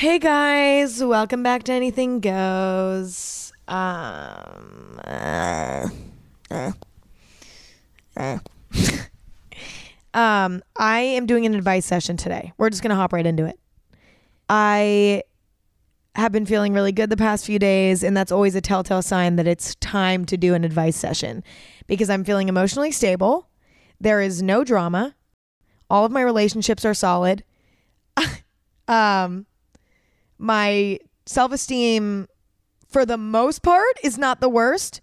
Hey guys, welcome back to Anything Goes. Um, uh, uh, uh. um, I am doing an advice session today. We're just gonna hop right into it. I have been feeling really good the past few days, and that's always a telltale sign that it's time to do an advice session because I'm feeling emotionally stable. There is no drama. All of my relationships are solid. um, my self esteem, for the most part, is not the worst.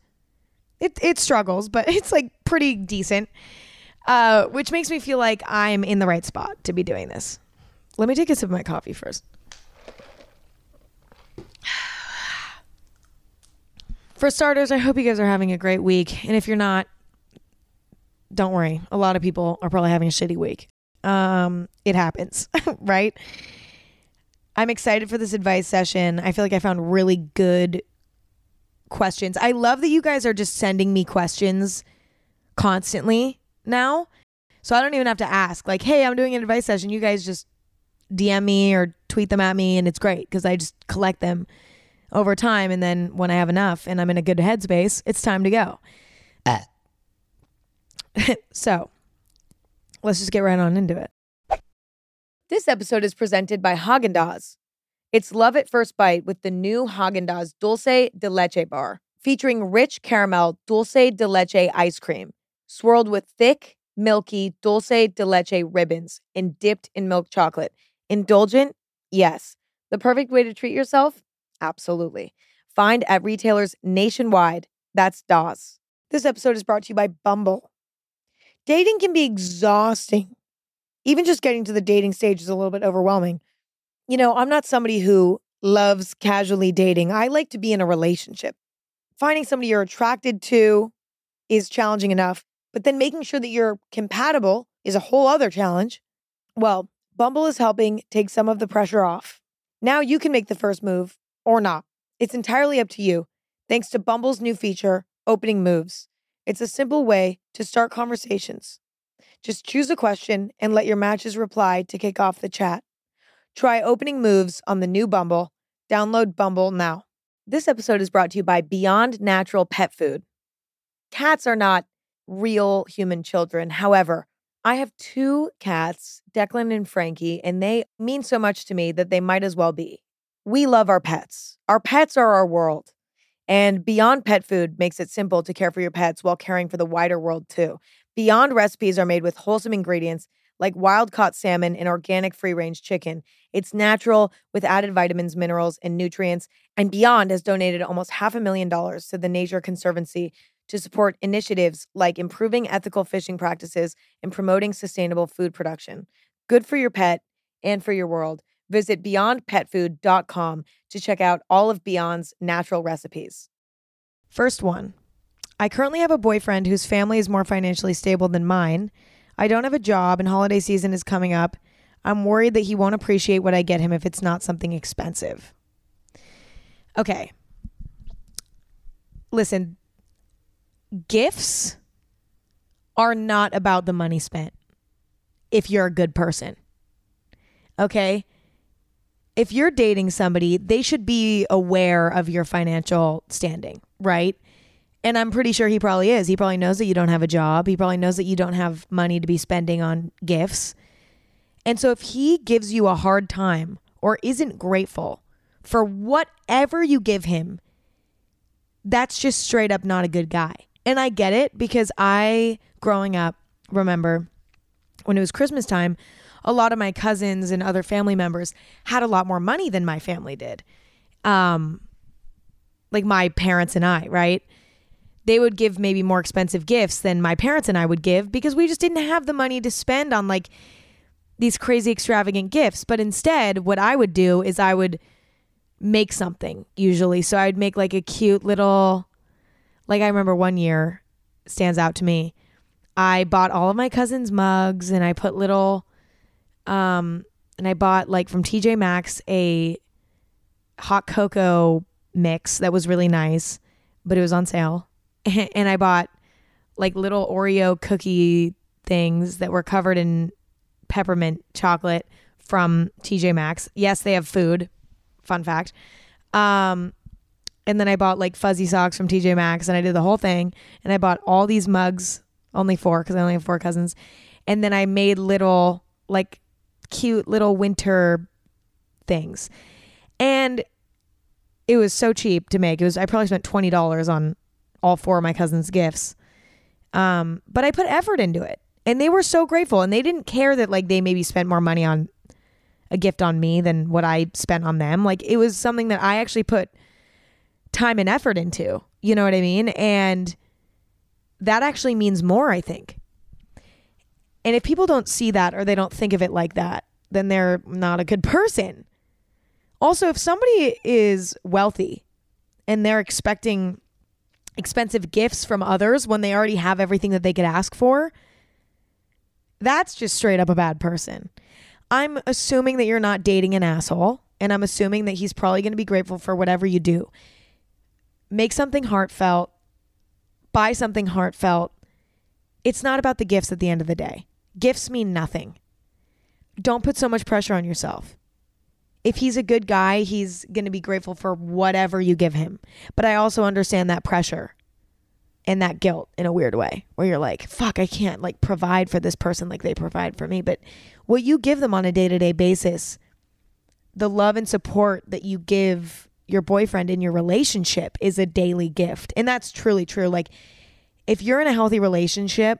It it struggles, but it's like pretty decent. Uh, which makes me feel like I'm in the right spot to be doing this. Let me take a sip of my coffee first. For starters, I hope you guys are having a great week. And if you're not, don't worry. A lot of people are probably having a shitty week. Um, it happens, right? I'm excited for this advice session. I feel like I found really good questions. I love that you guys are just sending me questions constantly now. So I don't even have to ask, like, hey, I'm doing an advice session. You guys just DM me or tweet them at me, and it's great because I just collect them over time. And then when I have enough and I'm in a good headspace, it's time to go. Uh. so let's just get right on into it. This episode is presented by Haagen Dazs. It's love at first bite with the new Haagen Dazs Dulce de Leche bar, featuring rich caramel dulce de leche ice cream, swirled with thick, milky dulce de leche ribbons and dipped in milk chocolate. Indulgent? Yes. The perfect way to treat yourself? Absolutely. Find at retailers nationwide. That's DAWS. This episode is brought to you by Bumble. Dating can be exhausting. Even just getting to the dating stage is a little bit overwhelming. You know, I'm not somebody who loves casually dating. I like to be in a relationship. Finding somebody you're attracted to is challenging enough, but then making sure that you're compatible is a whole other challenge. Well, Bumble is helping take some of the pressure off. Now you can make the first move or not. It's entirely up to you, thanks to Bumble's new feature, Opening Moves. It's a simple way to start conversations. Just choose a question and let your matches reply to kick off the chat. Try Opening Moves on the new Bumble. Download Bumble now. This episode is brought to you by Beyond Natural Pet Food. Cats are not real human children. However, I have two cats, Declan and Frankie, and they mean so much to me that they might as well be we love our pets. Our pets are our world. And Beyond Pet Food makes it simple to care for your pets while caring for the wider world too. Beyond recipes are made with wholesome ingredients like wild caught salmon and organic free range chicken. It's natural with added vitamins, minerals, and nutrients. And Beyond has donated almost half a million dollars to the Nature Conservancy to support initiatives like improving ethical fishing practices and promoting sustainable food production. Good for your pet and for your world. Visit beyondpetfood.com to check out all of Beyond's natural recipes. First one I currently have a boyfriend whose family is more financially stable than mine. I don't have a job and holiday season is coming up. I'm worried that he won't appreciate what I get him if it's not something expensive. Okay. Listen, gifts are not about the money spent if you're a good person. Okay? if you're dating somebody, they should be aware of your financial standing, right? And I'm pretty sure he probably is. He probably knows that you don't have a job. He probably knows that you don't have money to be spending on gifts. And so if he gives you a hard time or isn't grateful for whatever you give him, that's just straight up not a good guy. And I get it because I, growing up, remember when it was Christmas time, a lot of my cousins and other family members had a lot more money than my family did. Um, like my parents and I, right? They would give maybe more expensive gifts than my parents and I would give because we just didn't have the money to spend on like these crazy extravagant gifts. But instead, what I would do is I would make something usually. So I'd make like a cute little, like I remember one year stands out to me. I bought all of my cousins' mugs and I put little um, and I bought like from TJ Maxx a hot cocoa mix that was really nice, but it was on sale. and I bought like little Oreo cookie things that were covered in peppermint chocolate from TJ Maxx. Yes, they have food. Fun fact. Um, and then I bought like fuzzy socks from TJ Maxx and I did the whole thing. And I bought all these mugs, only four because I only have four cousins. And then I made little, like, cute little winter things. And it was so cheap to make. It was I probably spent twenty dollars on all four of my cousins' gifts. Um, but I put effort into it. And they were so grateful. And they didn't care that like they maybe spent more money on a gift on me than what I spent on them. Like it was something that I actually put time and effort into. You know what I mean? And that actually means more, I think. And if people don't see that or they don't think of it like that, then they're not a good person. Also, if somebody is wealthy and they're expecting expensive gifts from others when they already have everything that they could ask for, that's just straight up a bad person. I'm assuming that you're not dating an asshole, and I'm assuming that he's probably going to be grateful for whatever you do. Make something heartfelt, buy something heartfelt. It's not about the gifts at the end of the day. Gifts mean nothing. Don't put so much pressure on yourself. If he's a good guy, he's going to be grateful for whatever you give him. But I also understand that pressure and that guilt in a weird way where you're like, fuck, I can't like provide for this person like they provide for me. But what you give them on a day to day basis, the love and support that you give your boyfriend in your relationship is a daily gift. And that's truly true. Like, if you're in a healthy relationship,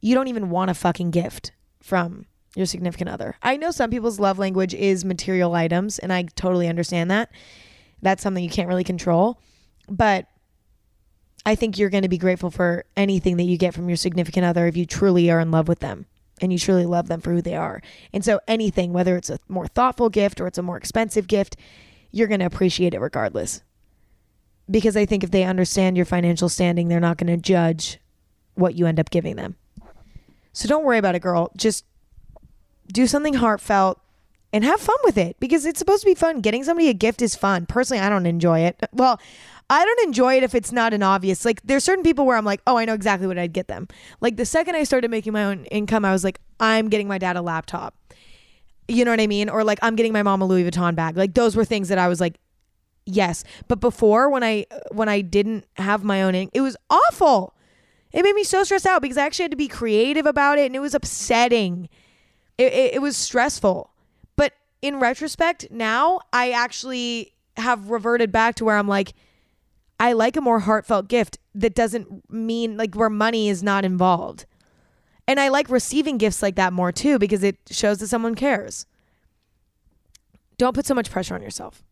you don't even want a fucking gift from your significant other. I know some people's love language is material items, and I totally understand that. That's something you can't really control. But I think you're going to be grateful for anything that you get from your significant other if you truly are in love with them and you truly love them for who they are. And so anything, whether it's a more thoughtful gift or it's a more expensive gift, you're going to appreciate it regardless. Because I think if they understand your financial standing, they're not going to judge what you end up giving them. So don't worry about it, girl. Just do something heartfelt and have fun with it because it's supposed to be fun. Getting somebody a gift is fun. Personally, I don't enjoy it. Well, I don't enjoy it if it's not an obvious. Like there's certain people where I'm like, oh, I know exactly what I'd get them. Like the second I started making my own income, I was like, I'm getting my dad a laptop. You know what I mean? Or like I'm getting my mom a Louis Vuitton bag. Like those were things that I was like, yes. But before when I when I didn't have my own, it was awful. It made me so stressed out because I actually had to be creative about it, and it was upsetting. It, it, it was stressful. But in retrospect, now I actually have reverted back to where I'm like I like a more heartfelt gift that doesn't mean like where money is not involved. And I like receiving gifts like that more too because it shows that someone cares. Don't put so much pressure on yourself.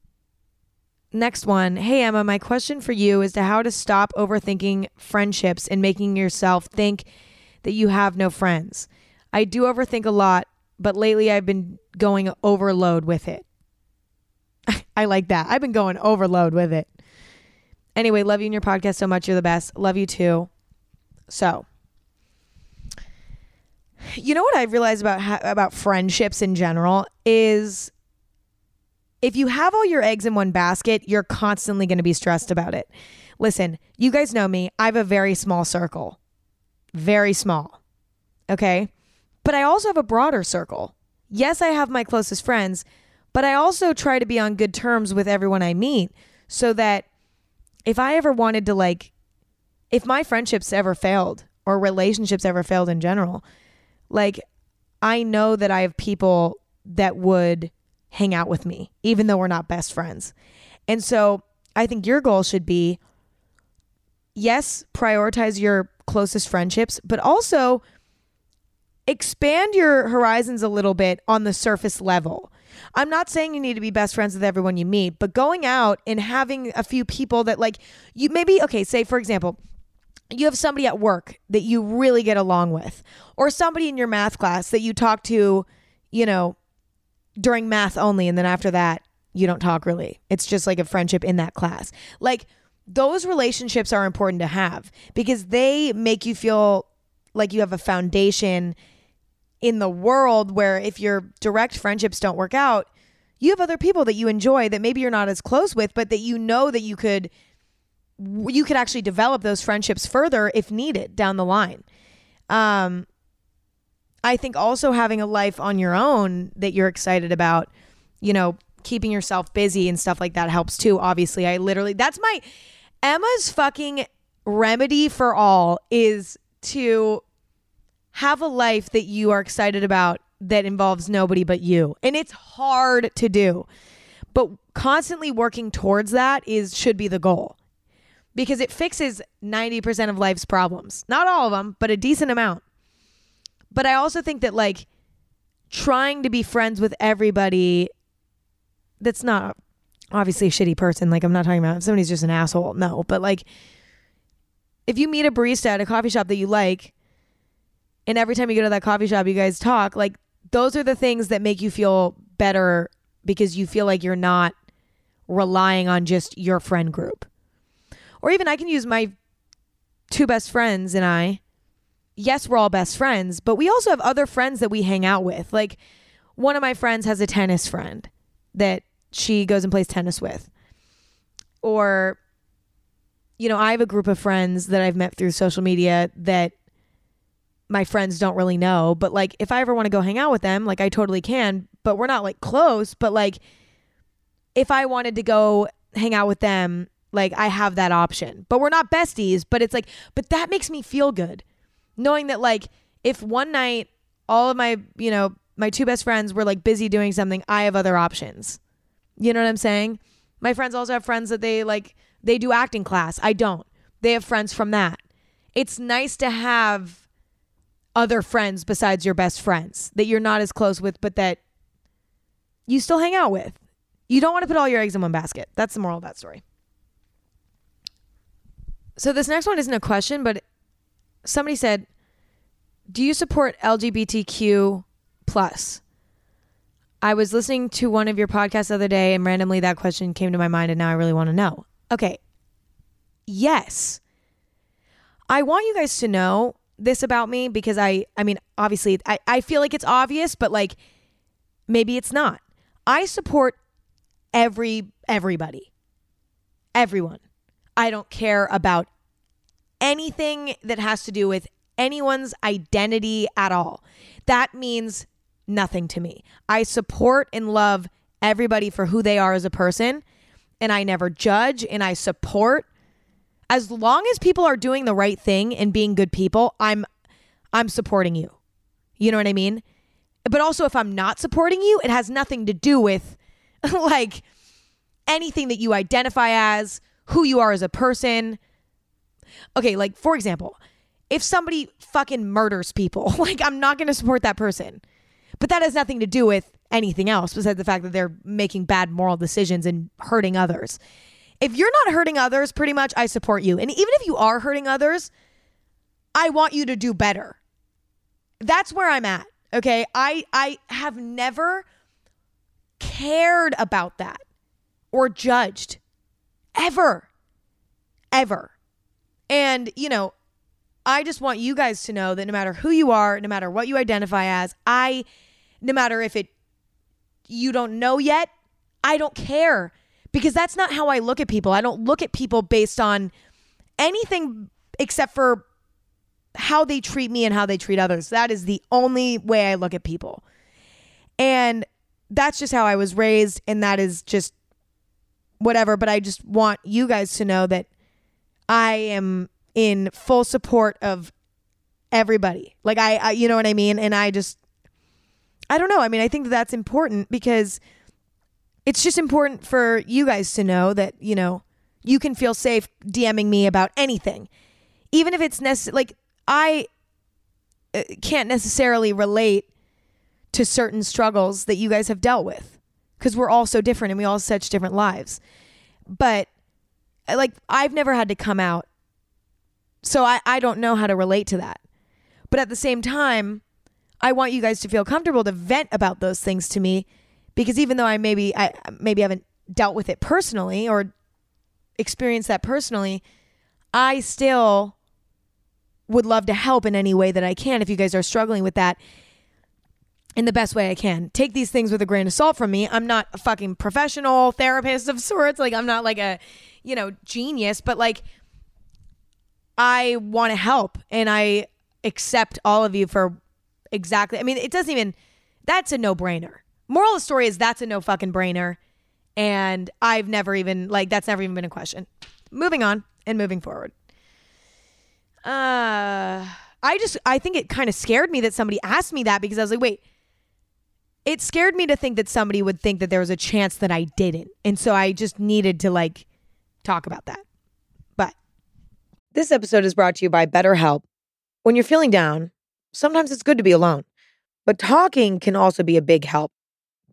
Next one. Hey, Emma, my question for you is to how to stop overthinking friendships and making yourself think that you have no friends. I do overthink a lot, but lately I've been going overload with it. I like that. I've been going overload with it. Anyway, love you and your podcast so much. You're the best. Love you too. So, you know what I've realized about about friendships in general is if you have all your eggs in one basket, you're constantly going to be stressed about it. Listen, you guys know me. I have a very small circle. Very small. Okay? But I also have a broader circle. Yes, I have my closest friends, but I also try to be on good terms with everyone I meet so that if I ever wanted to like if my friendships ever failed or relationships ever failed in general, like I know that I have people that would hang out with me even though we're not best friends. And so I think your goal should be yes, prioritize your closest friendships, but also expand your horizons a little bit on the surface level. I'm not saying you need to be best friends with everyone you meet, but going out and having a few people that like you maybe okay, say for example, you have somebody at work that you really get along with or somebody in your math class that you talk to, you know, during math only and then after that you don't talk really. It's just like a friendship in that class. Like those relationships are important to have because they make you feel like you have a foundation in the world where if your direct friendships don't work out, you have other people that you enjoy that maybe you're not as close with, but that you know that you could you could actually develop those friendships further if needed down the line. Um I think also having a life on your own that you're excited about, you know, keeping yourself busy and stuff like that helps too. Obviously, I literally, that's my, Emma's fucking remedy for all is to have a life that you are excited about that involves nobody but you. And it's hard to do. But constantly working towards that is should be the goal. Because it fixes 90% of life's problems. Not all of them, but a decent amount. But I also think that like trying to be friends with everybody that's not obviously a shitty person. Like I'm not talking about if somebody's just an asshole. No, but like if you meet a barista at a coffee shop that you like and every time you go to that coffee shop you guys talk, like those are the things that make you feel better because you feel like you're not relying on just your friend group. Or even I can use my two best friends and I. Yes, we're all best friends, but we also have other friends that we hang out with. Like one of my friends has a tennis friend that she goes and plays tennis with. Or you know, I have a group of friends that I've met through social media that my friends don't really know. But like, if I ever want to go hang out with them, like I totally can. But we're not like close. But like, if I wanted to go hang out with them, like I have that option. But we're not besties. But it's like, but that makes me feel good, knowing that like if one night all of my, you know, my two best friends were like busy doing something, I have other options. You know what I'm saying? My friends also have friends that they like they do acting class. I don't. They have friends from that. It's nice to have other friends besides your best friends that you're not as close with, but that you still hang out with. You don't want to put all your eggs in one basket. That's the moral of that story. So this next one isn't a question, but somebody said, "Do you support LGBTQ plus?" I was listening to one of your podcasts the other day, and randomly that question came to my mind, and now I really want to know. Okay, yes, I want you guys to know this about me because I I mean obviously I, I feel like it's obvious but like maybe it's not. I support every everybody. Everyone. I don't care about anything that has to do with anyone's identity at all. That means nothing to me. I support and love everybody for who they are as a person and I never judge and I support as long as people are doing the right thing and being good people, I'm I'm supporting you. You know what I mean? But also if I'm not supporting you, it has nothing to do with like anything that you identify as, who you are as a person. Okay, like for example, if somebody fucking murders people, like I'm not going to support that person. But that has nothing to do with anything else besides the fact that they're making bad moral decisions and hurting others if you're not hurting others, pretty much I support you. And even if you are hurting others, I want you to do better. That's where I'm at. Okay? I I have never cared about that or judged ever. Ever. And, you know, I just want you guys to know that no matter who you are, no matter what you identify as, I no matter if it you don't know yet, I don't care because that's not how I look at people. I don't look at people based on anything except for how they treat me and how they treat others. That is the only way I look at people. And that's just how I was raised and that is just whatever, but I just want you guys to know that I am in full support of everybody. Like I, I you know what I mean? And I just I don't know. I mean, I think that that's important because it's just important for you guys to know that, you know, you can feel safe DMing me about anything. Even if it's necessary, like, I uh, can't necessarily relate to certain struggles that you guys have dealt with because we're all so different and we all have such different lives. But, uh, like, I've never had to come out. So I, I don't know how to relate to that. But at the same time, I want you guys to feel comfortable to vent about those things to me because even though I maybe I maybe haven't dealt with it personally or experienced that personally, I still would love to help in any way that I can if you guys are struggling with that in the best way I can. Take these things with a grain of salt from me. I'm not a fucking professional therapist of sorts. Like I'm not like a, you know, genius, but like I want to help and I accept all of you for exactly I mean, it doesn't even that's a no-brainer. Moral of the story is that's a no fucking brainer. And I've never even, like, that's never even been a question. Moving on and moving forward. Uh, I just, I think it kind of scared me that somebody asked me that because I was like, wait, it scared me to think that somebody would think that there was a chance that I didn't. And so I just needed to, like, talk about that. But this episode is brought to you by BetterHelp. When you're feeling down, sometimes it's good to be alone, but talking can also be a big help.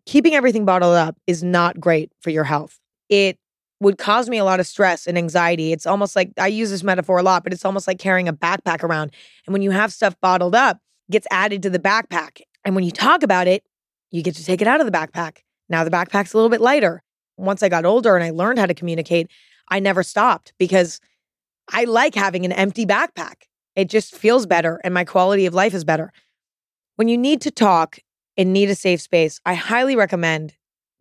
Keeping everything bottled up is not great for your health. It would cause me a lot of stress and anxiety. It's almost like I use this metaphor a lot, but it's almost like carrying a backpack around. And when you have stuff bottled up, gets added to the backpack. And when you talk about it, you get to take it out of the backpack. Now the backpack's a little bit lighter. Once I got older and I learned how to communicate, I never stopped because I like having an empty backpack. It just feels better and my quality of life is better. When you need to talk and need a safe space, I highly recommend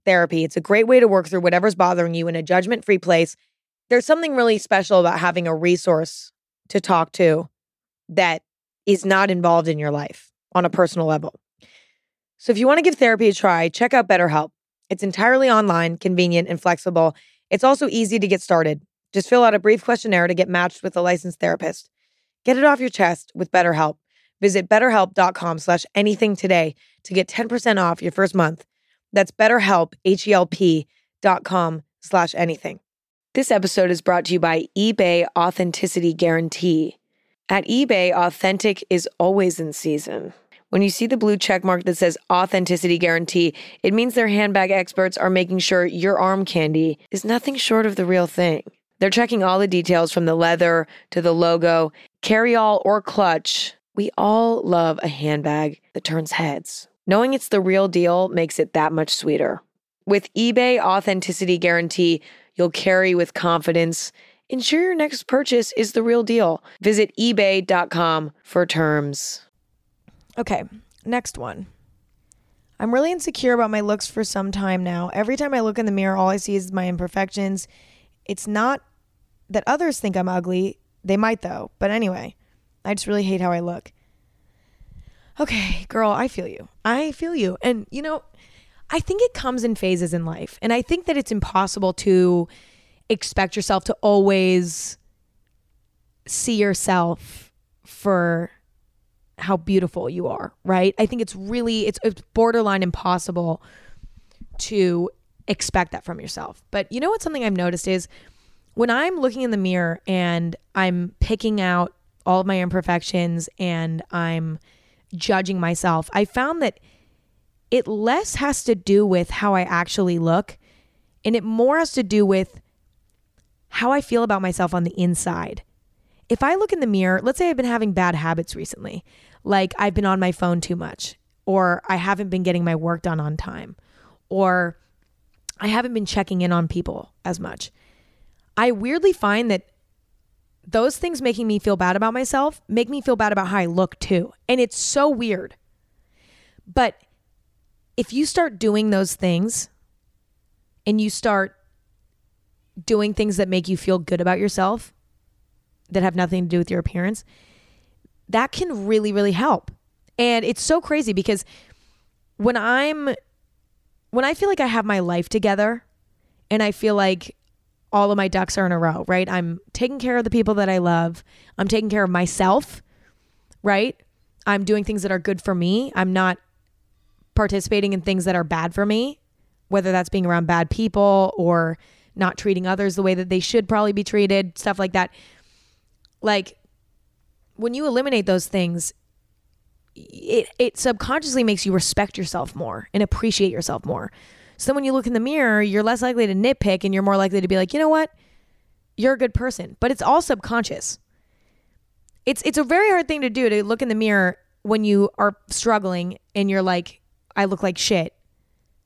therapy. It's a great way to work through whatever's bothering you in a judgment free place. There's something really special about having a resource to talk to that is not involved in your life on a personal level. So if you want to give therapy a try, check out BetterHelp. It's entirely online, convenient, and flexible. It's also easy to get started. Just fill out a brief questionnaire to get matched with a licensed therapist. Get it off your chest with BetterHelp. Visit betterhelp.com slash anything today to get 10% off your first month. That's betterhelp, H-E-L-P dot com slash anything. This episode is brought to you by eBay Authenticity Guarantee. At eBay, authentic is always in season. When you see the blue check mark that says Authenticity Guarantee, it means their handbag experts are making sure your arm candy is nothing short of the real thing. They're checking all the details from the leather to the logo, carry all or clutch. We all love a handbag that turns heads. Knowing it's the real deal makes it that much sweeter. With eBay Authenticity Guarantee, you'll carry with confidence. Ensure your next purchase is the real deal. Visit eBay.com for terms. Okay, next one. I'm really insecure about my looks for some time now. Every time I look in the mirror, all I see is my imperfections. It's not that others think I'm ugly. They might, though. But anyway, I just really hate how I look. Okay, girl, I feel you. I feel you. And, you know, I think it comes in phases in life. And I think that it's impossible to expect yourself to always see yourself for how beautiful you are, right? I think it's really it's, it's borderline impossible to expect that from yourself. But you know what something I've noticed is when I'm looking in the mirror and I'm picking out all of my imperfections and I'm judging myself, I found that it less has to do with how I actually look and it more has to do with how I feel about myself on the inside. If I look in the mirror, let's say I've been having bad habits recently, like I've been on my phone too much, or I haven't been getting my work done on time, or I haven't been checking in on people as much. I weirdly find that those things making me feel bad about myself make me feel bad about how I look too. And it's so weird. But if you start doing those things and you start doing things that make you feel good about yourself that have nothing to do with your appearance, that can really, really help. And it's so crazy because when I'm when I feel like I have my life together and I feel like all of my ducks are in a row, right? I'm taking care of the people that I love. I'm taking care of myself, right? I'm doing things that are good for me. I'm not participating in things that are bad for me, whether that's being around bad people or not treating others the way that they should probably be treated, stuff like that. Like when you eliminate those things, it it subconsciously makes you respect yourself more and appreciate yourself more. So when you look in the mirror, you're less likely to nitpick and you're more likely to be like, you know what? You're a good person. But it's all subconscious. It's it's a very hard thing to do to look in the mirror when you are struggling and you're like, I look like shit.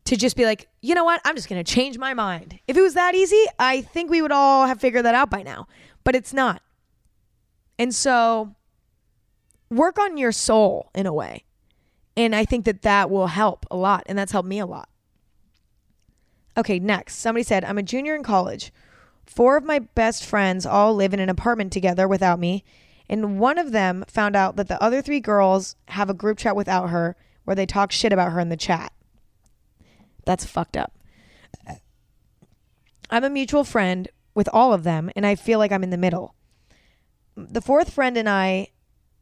To just be like, you know what? I'm just gonna change my mind. If it was that easy, I think we would all have figured that out by now. But it's not. And so work on your soul in a way. And I think that that will help a lot. And that's helped me a lot. Okay, next. Somebody said, I'm a junior in college. Four of my best friends all live in an apartment together without me. And one of them found out that the other three girls have a group chat without her where they talk shit about her in the chat. That's fucked up. I'm a mutual friend with all of them, and I feel like I'm in the middle. The fourth friend and I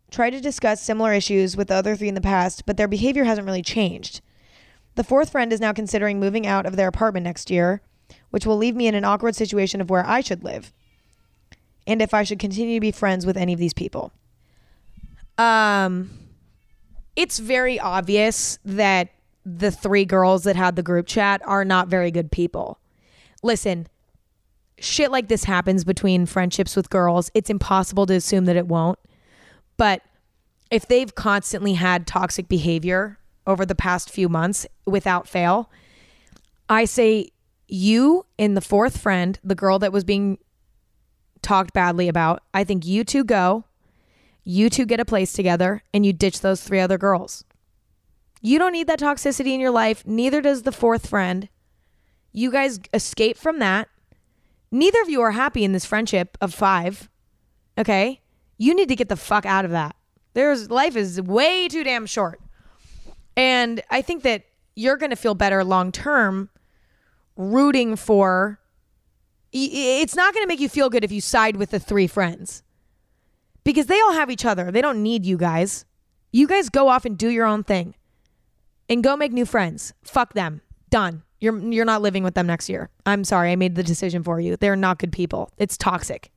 tried to discuss similar issues with the other three in the past, but their behavior hasn't really changed. The fourth friend is now considering moving out of their apartment next year, which will leave me in an awkward situation of where I should live and if I should continue to be friends with any of these people. Um it's very obvious that the three girls that had the group chat are not very good people. Listen, shit like this happens between friendships with girls. It's impossible to assume that it won't. But if they've constantly had toxic behavior over the past few months without fail, I say you and the fourth friend, the girl that was being talked badly about, I think you two go, you two get a place together, and you ditch those three other girls. You don't need that toxicity in your life. Neither does the fourth friend. You guys escape from that. Neither of you are happy in this friendship of five. Okay? You need to get the fuck out of that. There's life is way too damn short. And I think that you're going to feel better long term rooting for it's not going to make you feel good if you side with the three friends. Because they all have each other. They don't need you guys. You guys go off and do your own thing. And go make new friends. Fuck them. Done. You're you're not living with them next year. I'm sorry, I made the decision for you. They're not good people. It's toxic.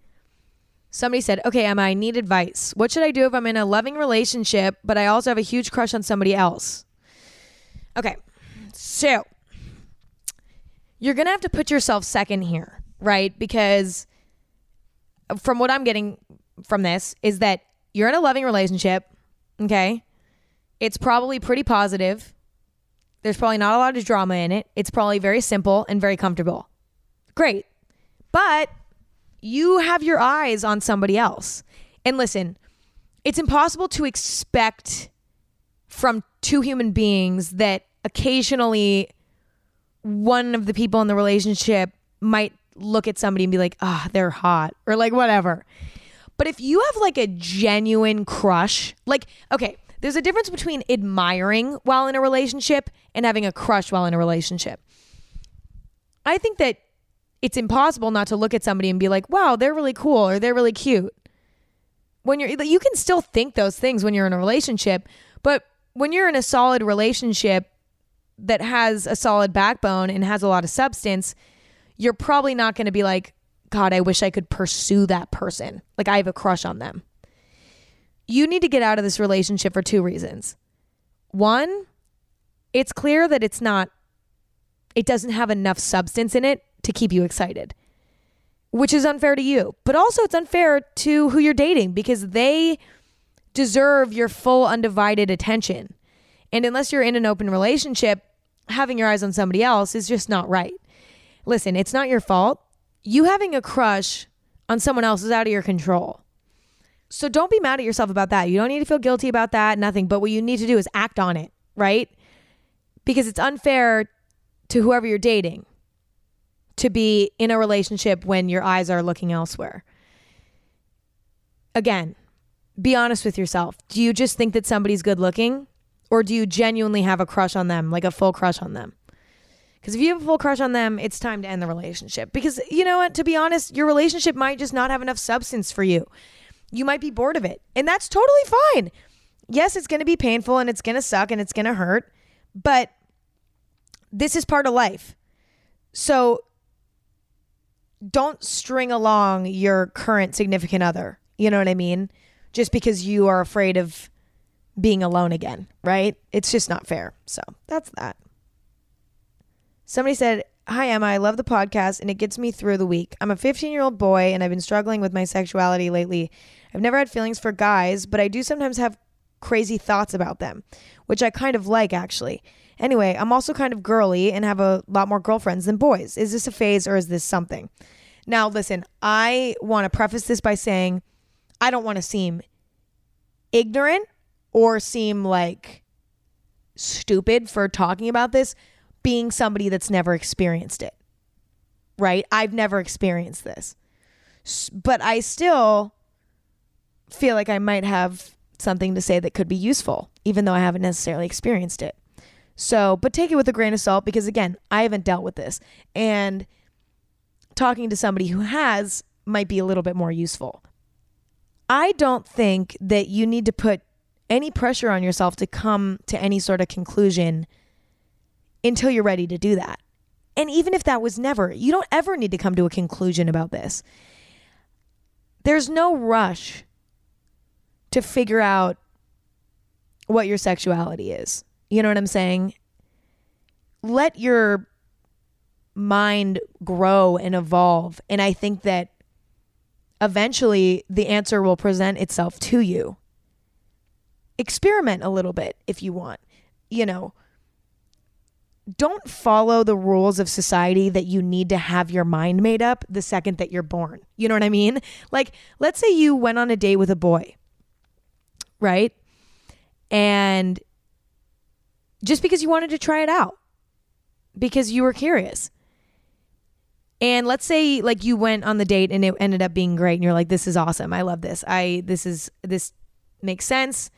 Somebody said, "Okay, Emma, I need advice. What should I do if I'm in a loving relationship, but I also have a huge crush on somebody else?" Okay. So, you're going to have to put yourself second here, right? Because from what I'm getting from this is that you're in a loving relationship, okay? It's probably pretty positive. There's probably not a lot of drama in it. It's probably very simple and very comfortable. Great. But you have your eyes on somebody else. And listen, it's impossible to expect from two human beings that occasionally one of the people in the relationship might look at somebody and be like, ah, oh, they're hot or like whatever. But if you have like a genuine crush, like, okay, there's a difference between admiring while in a relationship and having a crush while in a relationship. I think that it's impossible not to look at somebody and be like, wow, they're really cool or they're really cute. When you're, you can still think those things when you're in a relationship, but when you're in a solid relationship that has a solid backbone and has a lot of substance, you're probably not going to be like, God, I wish I could pursue that person. Like I have a crush on them. You need to get out of this relationship for two reasons. One, it's clear that it's not, it doesn't have enough substance in it to keep you excited, which is unfair to you. But also, it's unfair to who you're dating because they deserve your full, undivided attention. And unless you're in an open relationship, having your eyes on somebody else is just not right. Listen, it's not your fault. You having a crush on someone else is out of your control. So don't be mad at yourself about that. You don't need to feel guilty about that, nothing. But what you need to do is act on it, right? Because it's unfair to whoever you're dating to be in a relationship when your eyes are looking elsewhere. Again, be honest with yourself. Do you just think that somebody's good looking? Or do you genuinely have a crush on them, like a full crush on them? Because if you have a full crush on them, it's time to end the relationship. Because you know what? To be honest, your relationship might just not have enough substance for you. You might be bored of it. And that's totally fine. Yes, it's going to be painful and it's going to suck and it's going to hurt. But this is part of life. So don't string along your current significant other. You know what I mean? Just because you are afraid of being alone again, right? It's just not fair. So that's that. Somebody said, Hi, Emma. I love the podcast and it gets me through the week. I'm a 15 year old boy and I've been struggling with my sexuality lately. I've never had feelings for guys, but I do sometimes have crazy thoughts about them, which I kind of like actually. Anyway, I'm also kind of girly and have a lot more girlfriends than boys. Is this a phase or is this something? Now, listen, I want to preface this by saying I don't want to seem ignorant or seem like stupid for talking about this being somebody that's never experienced it. Right? I've never experienced this. But I still feel like I might have something to say that could be useful, even though I haven't necessarily experienced it. So, but take it with a grain of salt because, again, I haven't dealt with this. And talking to somebody who has might be a little bit more useful. I don't think that you need to put any pressure on yourself to come to any sort of conclusion until you're ready to do that. And even if that was never, you don't ever need to come to a conclusion about this. There's no rush to figure out what your sexuality is. You know what I'm saying? Let your mind grow and evolve. And I think that eventually the answer will present itself to you. Experiment a little bit if you want. You know, don't follow the rules of society that you need to have your mind made up the second that you're born. You know what I mean? Like, let's say you went on a date with a boy, right? And just because you wanted to try it out, because you were curious. And let's say like you went on the date and it ended up being great and you're like this is awesome. I love this. I this is this makes sense.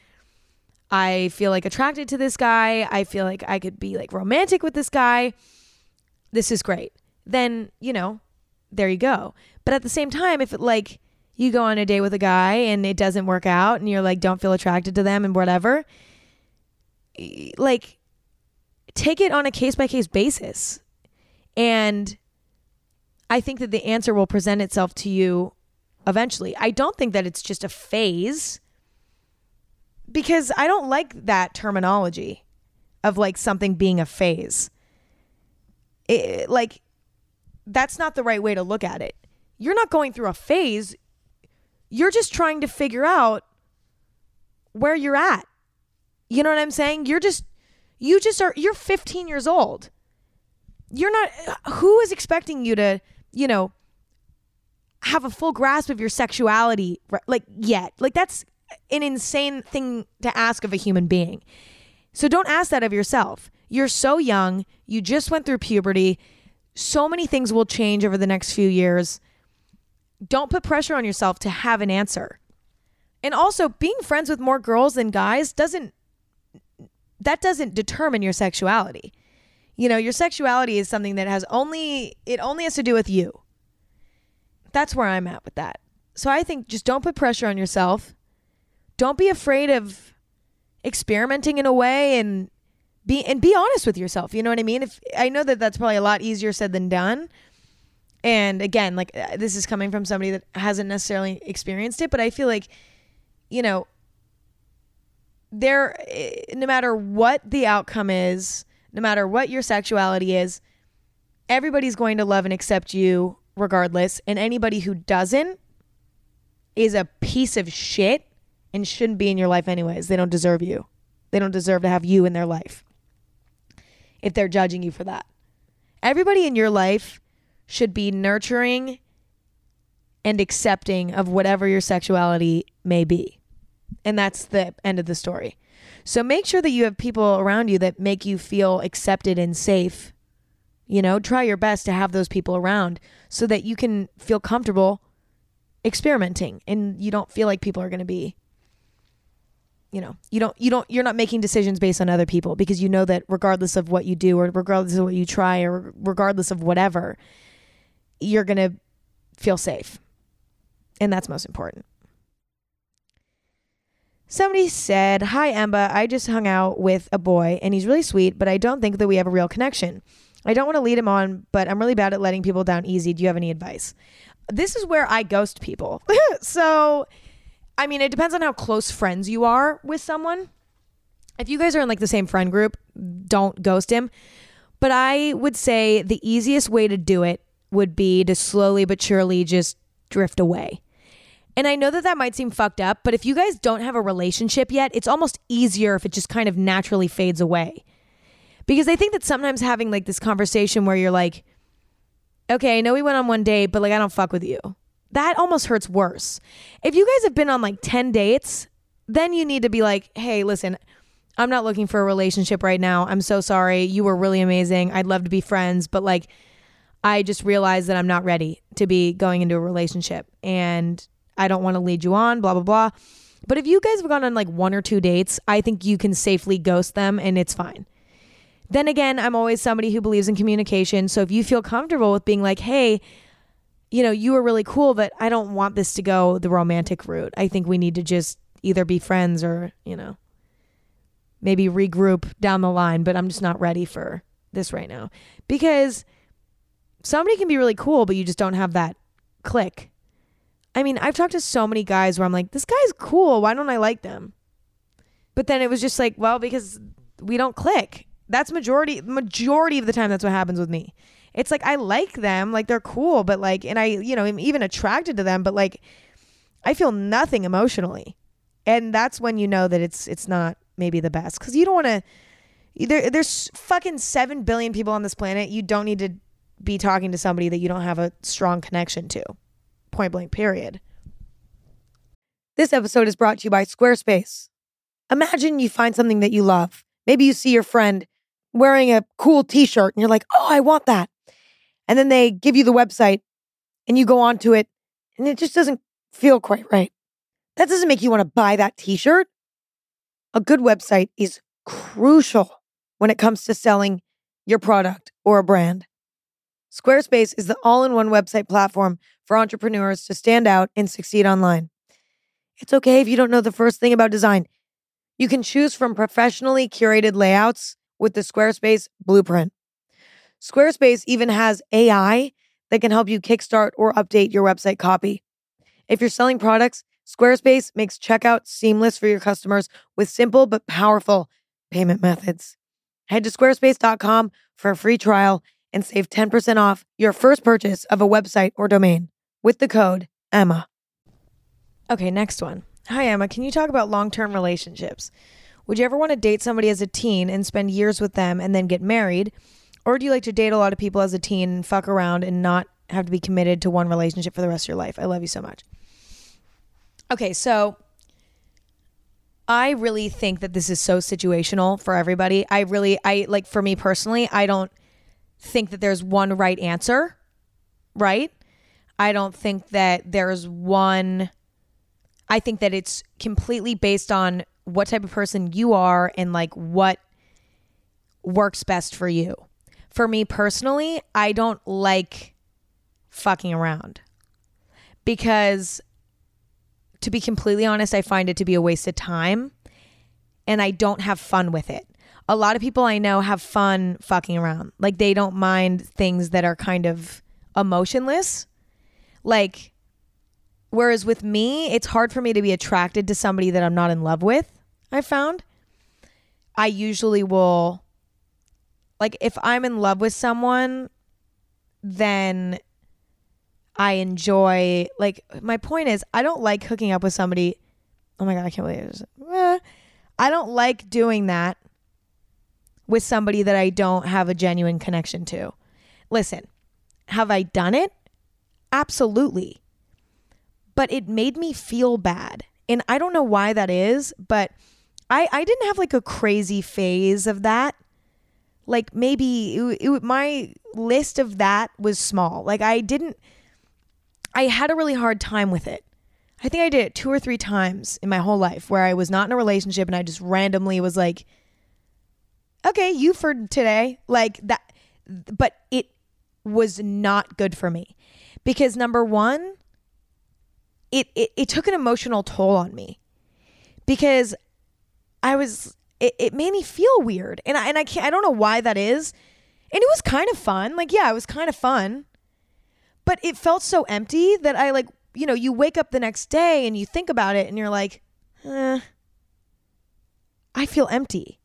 I feel like attracted to this guy. I feel like I could be like romantic with this guy. This is great. Then, you know, there you go. But at the same time, if it like you go on a date with a guy and it doesn't work out and you're like don't feel attracted to them and whatever, like take it on a case by case basis. And I think that the answer will present itself to you eventually. I don't think that it's just a phase because I don't like that terminology of like something being a phase. It, like, that's not the right way to look at it. You're not going through a phase, you're just trying to figure out where you're at. You know what I'm saying? You're just, you just are, you're 15 years old. You're not, who is expecting you to you know, have a full grasp of your sexuality like yet. Like that's an insane thing to ask of a human being. So don't ask that of yourself. You're so young, you just went through puberty. So many things will change over the next few years. Don't put pressure on yourself to have an answer. And also, being friends with more girls than guys doesn't that doesn't determine your sexuality. You know, your sexuality is something that has only, it only has to do with you. That's where I'm at with that. So I think just don't put pressure on yourself. Don't be afraid of experimenting in a way and be and be honest with yourself. You know what I mean? If I know that that's probably a lot easier said than done. And again, like uh, this is coming from somebody that hasn't necessarily experienced it, but I feel like you know there eh, no matter what the outcome is, no matter what your sexuality is, everybody's going to love and accept you regardless. And anybody who doesn't is a piece of shit and shouldn't be in your life anyways. They don't deserve you. They don't deserve to have you in their life if they're judging you for that. Everybody in your life should be nurturing and accepting of whatever your sexuality may be. And that's the end of the story. So make sure that you have people around you that make you feel accepted and safe. You know, try your best to have those people around so that you can feel comfortable experimenting and you don't feel like people are going to be you know, you don't you don't you're not making decisions based on other people because you know that regardless of what you do or regardless of what you try or regardless of whatever, you're going to feel safe. And that's most important. Somebody said, Hi, Emma. I just hung out with a boy and he's really sweet, but I don't think that we have a real connection. I don't want to lead him on, but I'm really bad at letting people down easy. Do you have any advice? This is where I ghost people. so, I mean, it depends on how close friends you are with someone. If you guys are in like the same friend group, don't ghost him. But I would say the easiest way to do it would be to slowly but surely just drift away. And I know that that might seem fucked up, but if you guys don't have a relationship yet, it's almost easier if it just kind of naturally fades away. Because I think that sometimes having like this conversation where you're like, okay, I know we went on one date, but like I don't fuck with you. That almost hurts worse. If you guys have been on like 10 dates, then you need to be like, hey, listen, I'm not looking for a relationship right now. I'm so sorry. You were really amazing. I'd love to be friends, but like, I just realized that I'm not ready to be going into a relationship. And I don't want to lead you on, blah, blah, blah. But if you guys have gone on like one or two dates, I think you can safely ghost them and it's fine. Then again, I'm always somebody who believes in communication. So if you feel comfortable with being like, hey, you know, you were really cool, but I don't want this to go the romantic route. I think we need to just either be friends or, you know, maybe regroup down the line, but I'm just not ready for this right now. Because somebody can be really cool, but you just don't have that click. I mean, I've talked to so many guys where I'm like, this guy's cool. Why don't I like them? But then it was just like, well, because we don't click. That's majority majority of the time that's what happens with me. It's like I like them, like they're cool, but like and I, you know, I'm even attracted to them, but like I feel nothing emotionally. And that's when you know that it's it's not maybe the best cuz you don't want to there, there's fucking 7 billion people on this planet. You don't need to be talking to somebody that you don't have a strong connection to. Point blank, period. This episode is brought to you by Squarespace. Imagine you find something that you love. Maybe you see your friend wearing a cool t shirt and you're like, oh, I want that. And then they give you the website and you go onto it and it just doesn't feel quite right. That doesn't make you want to buy that t shirt. A good website is crucial when it comes to selling your product or a brand. Squarespace is the all in one website platform for entrepreneurs to stand out and succeed online. It's okay if you don't know the first thing about design. You can choose from professionally curated layouts with the Squarespace blueprint. Squarespace even has AI that can help you kickstart or update your website copy. If you're selling products, Squarespace makes checkout seamless for your customers with simple but powerful payment methods. Head to squarespace.com for a free trial and save 10% off your first purchase of a website or domain with the code EMMA. Okay, next one. Hi, Emma. Can you talk about long term relationships? Would you ever want to date somebody as a teen and spend years with them and then get married? Or do you like to date a lot of people as a teen and fuck around and not have to be committed to one relationship for the rest of your life? I love you so much. Okay, so I really think that this is so situational for everybody. I really, I like for me personally, I don't think that there's one right answer, right? I don't think that there's one. I think that it's completely based on what type of person you are and like what works best for you. For me personally, I don't like fucking around because to be completely honest, I find it to be a waste of time and I don't have fun with it. A lot of people I know have fun fucking around. Like they don't mind things that are kind of emotionless. Like Whereas with me, it's hard for me to be attracted to somebody that I'm not in love with. I found I usually will, like, if I'm in love with someone, then I enjoy, like, my point is, I don't like hooking up with somebody. Oh my God, I can't believe it. Eh, I don't like doing that with somebody that I don't have a genuine connection to. Listen, have I done it? Absolutely but it made me feel bad. And I don't know why that is, but I, I didn't have like a crazy phase of that. Like maybe it, it, my list of that was small. Like I didn't, I had a really hard time with it. I think I did it two or three times in my whole life where I was not in a relationship and I just randomly was like, okay, you for today. Like that. But it was not good for me because number one, it, it, it took an emotional toll on me because I was it, it made me feel weird. And I and I can't I don't know why that is. And it was kind of fun. Like yeah it was kind of fun. But it felt so empty that I like you know you wake up the next day and you think about it and you're like eh, I feel empty.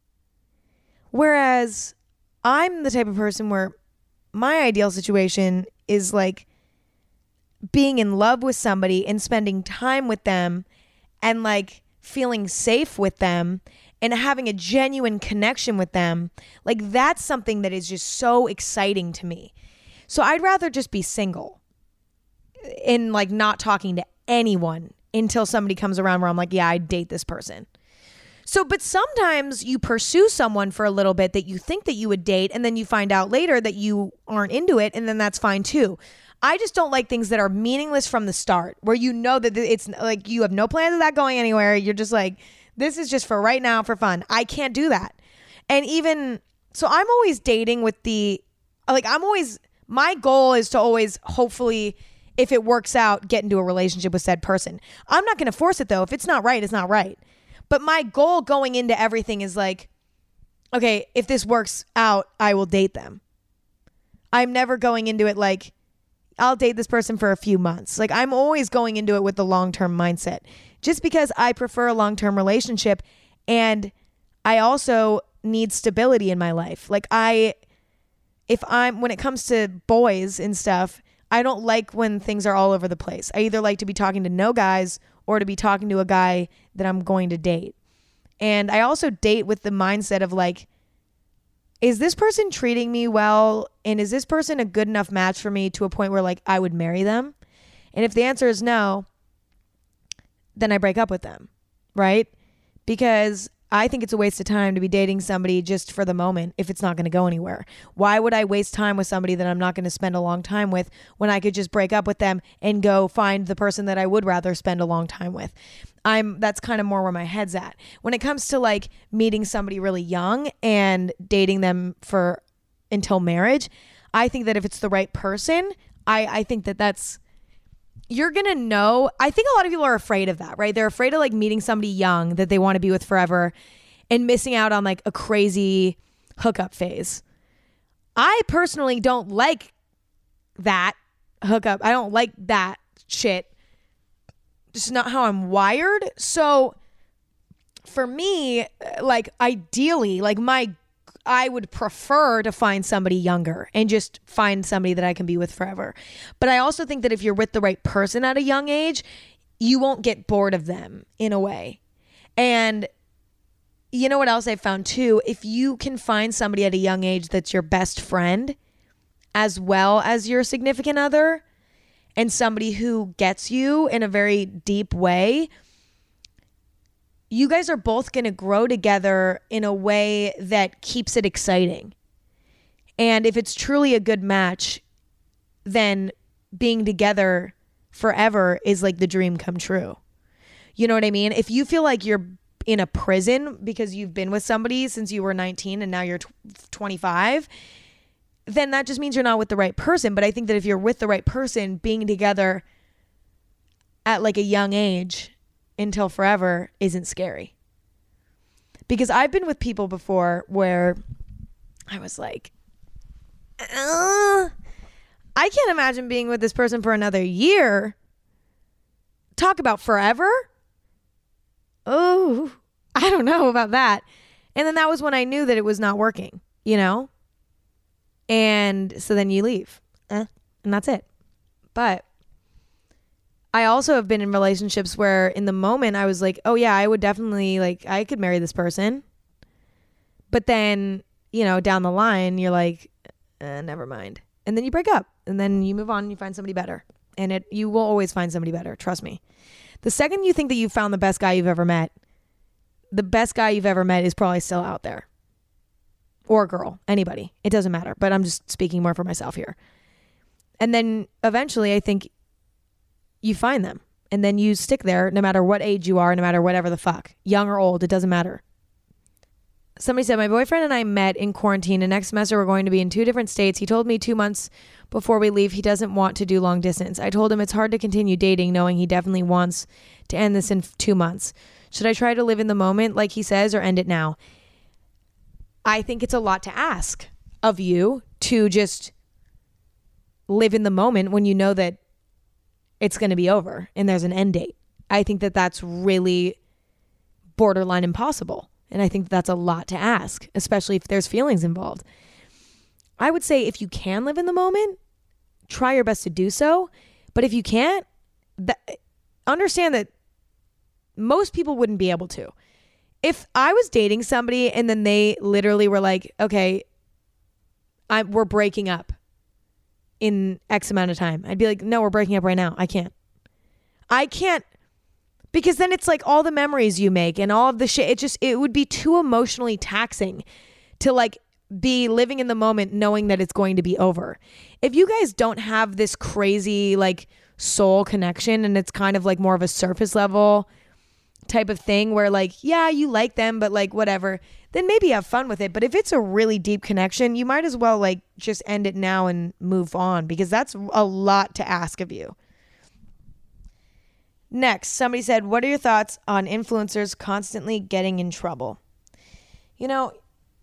Whereas I'm the type of person where my ideal situation is like being in love with somebody and spending time with them and like feeling safe with them and having a genuine connection with them, like that's something that is just so exciting to me. So I'd rather just be single and like not talking to anyone until somebody comes around where I'm like, yeah, I'd date this person. So, but sometimes you pursue someone for a little bit that you think that you would date, and then you find out later that you aren't into it, and then that's fine too. I just don't like things that are meaningless from the start, where you know that it's like you have no plans of that going anywhere. You're just like, this is just for right now for fun. I can't do that. And even so, I'm always dating with the, like, I'm always, my goal is to always hopefully if it works out, get into a relationship with said person. I'm not going to force it though. If it's not right, it's not right. But my goal going into everything is like, okay, if this works out, I will date them. I'm never going into it like, I'll date this person for a few months. Like, I'm always going into it with the long term mindset just because I prefer a long term relationship. And I also need stability in my life. Like, I, if I'm, when it comes to boys and stuff, I don't like when things are all over the place. I either like to be talking to no guys or to be talking to a guy that I'm going to date. And I also date with the mindset of like, is this person treating me well? And is this person a good enough match for me to a point where like I would marry them? And if the answer is no, then I break up with them, right? Because I think it's a waste of time to be dating somebody just for the moment if it's not going to go anywhere. Why would I waste time with somebody that I'm not going to spend a long time with when I could just break up with them and go find the person that I would rather spend a long time with? I'm that's kind of more where my head's at. When it comes to like meeting somebody really young and dating them for until marriage, I think that if it's the right person, I I think that that's you're gonna know. I think a lot of people are afraid of that, right? They're afraid of like meeting somebody young that they want to be with forever and missing out on like a crazy hookup phase. I personally don't like that hookup. I don't like that shit. Just not how I'm wired. So for me, like ideally, like my I would prefer to find somebody younger and just find somebody that I can be with forever. But I also think that if you're with the right person at a young age, you won't get bored of them in a way. And you know what else I've found too? If you can find somebody at a young age that's your best friend as well as your significant other and somebody who gets you in a very deep way, you guys are both going to grow together in a way that keeps it exciting. And if it's truly a good match, then being together forever is like the dream come true. You know what I mean? If you feel like you're in a prison because you've been with somebody since you were 19 and now you're 25, then that just means you're not with the right person. But I think that if you're with the right person, being together at like a young age until forever isn't scary. Because I've been with people before where I was like, uh, I can't imagine being with this person for another year. Talk about forever? Oh, I don't know about that. And then that was when I knew that it was not working, you know? And so then you leave. Eh, and that's it. But I also have been in relationships where in the moment I was like, oh yeah, I would definitely like I could marry this person. But then, you know, down the line you're like, eh, never mind. And then you break up and then you move on and you find somebody better. And it you will always find somebody better, trust me. The second you think that you've found the best guy you've ever met, the best guy you've ever met is probably still out there. Or girl, anybody. It doesn't matter, but I'm just speaking more for myself here. And then eventually I think you find them and then you stick there no matter what age you are, no matter whatever the fuck, young or old, it doesn't matter. Somebody said, My boyfriend and I met in quarantine, and next semester we're going to be in two different states. He told me two months before we leave he doesn't want to do long distance. I told him it's hard to continue dating knowing he definitely wants to end this in two months. Should I try to live in the moment like he says or end it now? I think it's a lot to ask of you to just live in the moment when you know that it's going to be over and there's an end date. I think that that's really borderline impossible. And I think that's a lot to ask, especially if there's feelings involved. I would say if you can live in the moment, try your best to do so. But if you can't, understand that most people wouldn't be able to. If I was dating somebody and then they literally were like, okay, I'm, we're breaking up in X amount of time. I'd be like, no, we're breaking up right now. I can't. I can't because then it's like all the memories you make and all of the shit. It just, it would be too emotionally taxing to like be living in the moment knowing that it's going to be over. If you guys don't have this crazy like soul connection and it's kind of like more of a surface level type of thing where like, yeah, you like them, but like whatever, then maybe have fun with it. But if it's a really deep connection, you might as well like just end it now and move on because that's a lot to ask of you. Next, somebody said, What are your thoughts on influencers constantly getting in trouble? You know,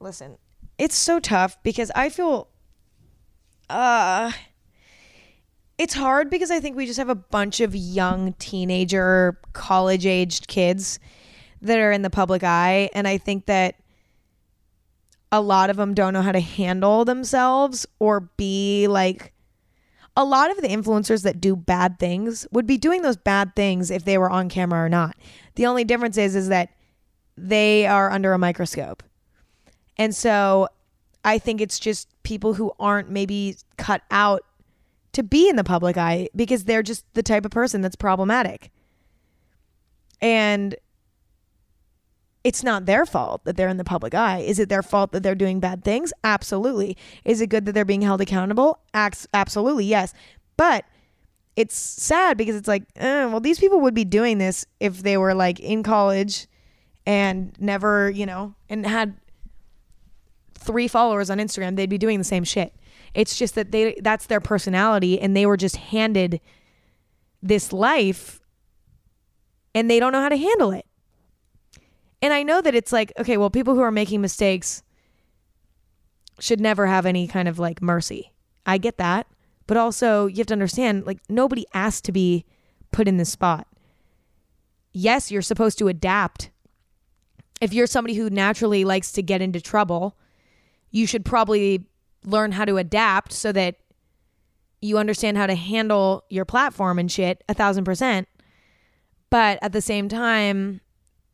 listen, it's so tough because I feel uh it's hard because I think we just have a bunch of young teenager, college aged kids that are in the public eye. And I think that a lot of them don't know how to handle themselves or be like, a lot of the influencers that do bad things would be doing those bad things if they were on camera or not. The only difference is is that they are under a microscope. And so I think it's just people who aren't maybe cut out to be in the public eye because they're just the type of person that's problematic. And it's not their fault that they're in the public eye. Is it their fault that they're doing bad things? Absolutely. Is it good that they're being held accountable? Absolutely, yes. But it's sad because it's like, eh, well, these people would be doing this if they were like in college and never, you know, and had three followers on Instagram. They'd be doing the same shit. It's just that they that's their personality and they were just handed this life and they don't know how to handle it. And I know that it's like, okay, well, people who are making mistakes should never have any kind of like mercy. I get that. But also, you have to understand like, nobody asked to be put in this spot. Yes, you're supposed to adapt. If you're somebody who naturally likes to get into trouble, you should probably learn how to adapt so that you understand how to handle your platform and shit a thousand percent. But at the same time,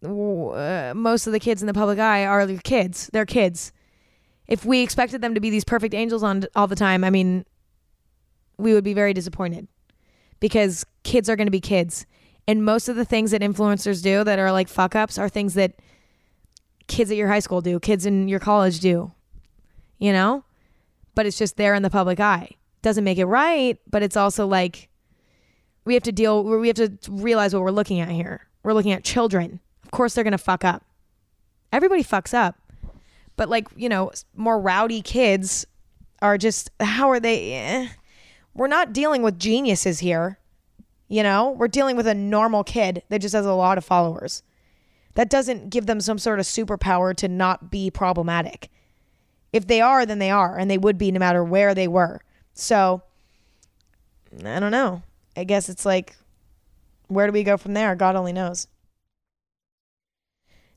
uh, most of the kids in the public eye are your kids. They're kids. If we expected them to be these perfect angels on all the time, I mean, we would be very disappointed because kids are going to be kids. And most of the things that influencers do that are like fuck ups are things that kids at your high school do, kids in your college do, you know? But it's just there in the public eye. Doesn't make it right, but it's also like we have to deal, we have to realize what we're looking at here. We're looking at children of course they're going to fuck up. Everybody fucks up. But like, you know, more rowdy kids are just how are they eh. We're not dealing with geniuses here. You know, we're dealing with a normal kid that just has a lot of followers. That doesn't give them some sort of superpower to not be problematic. If they are, then they are, and they would be no matter where they were. So, I don't know. I guess it's like, where do we go from there? God only knows.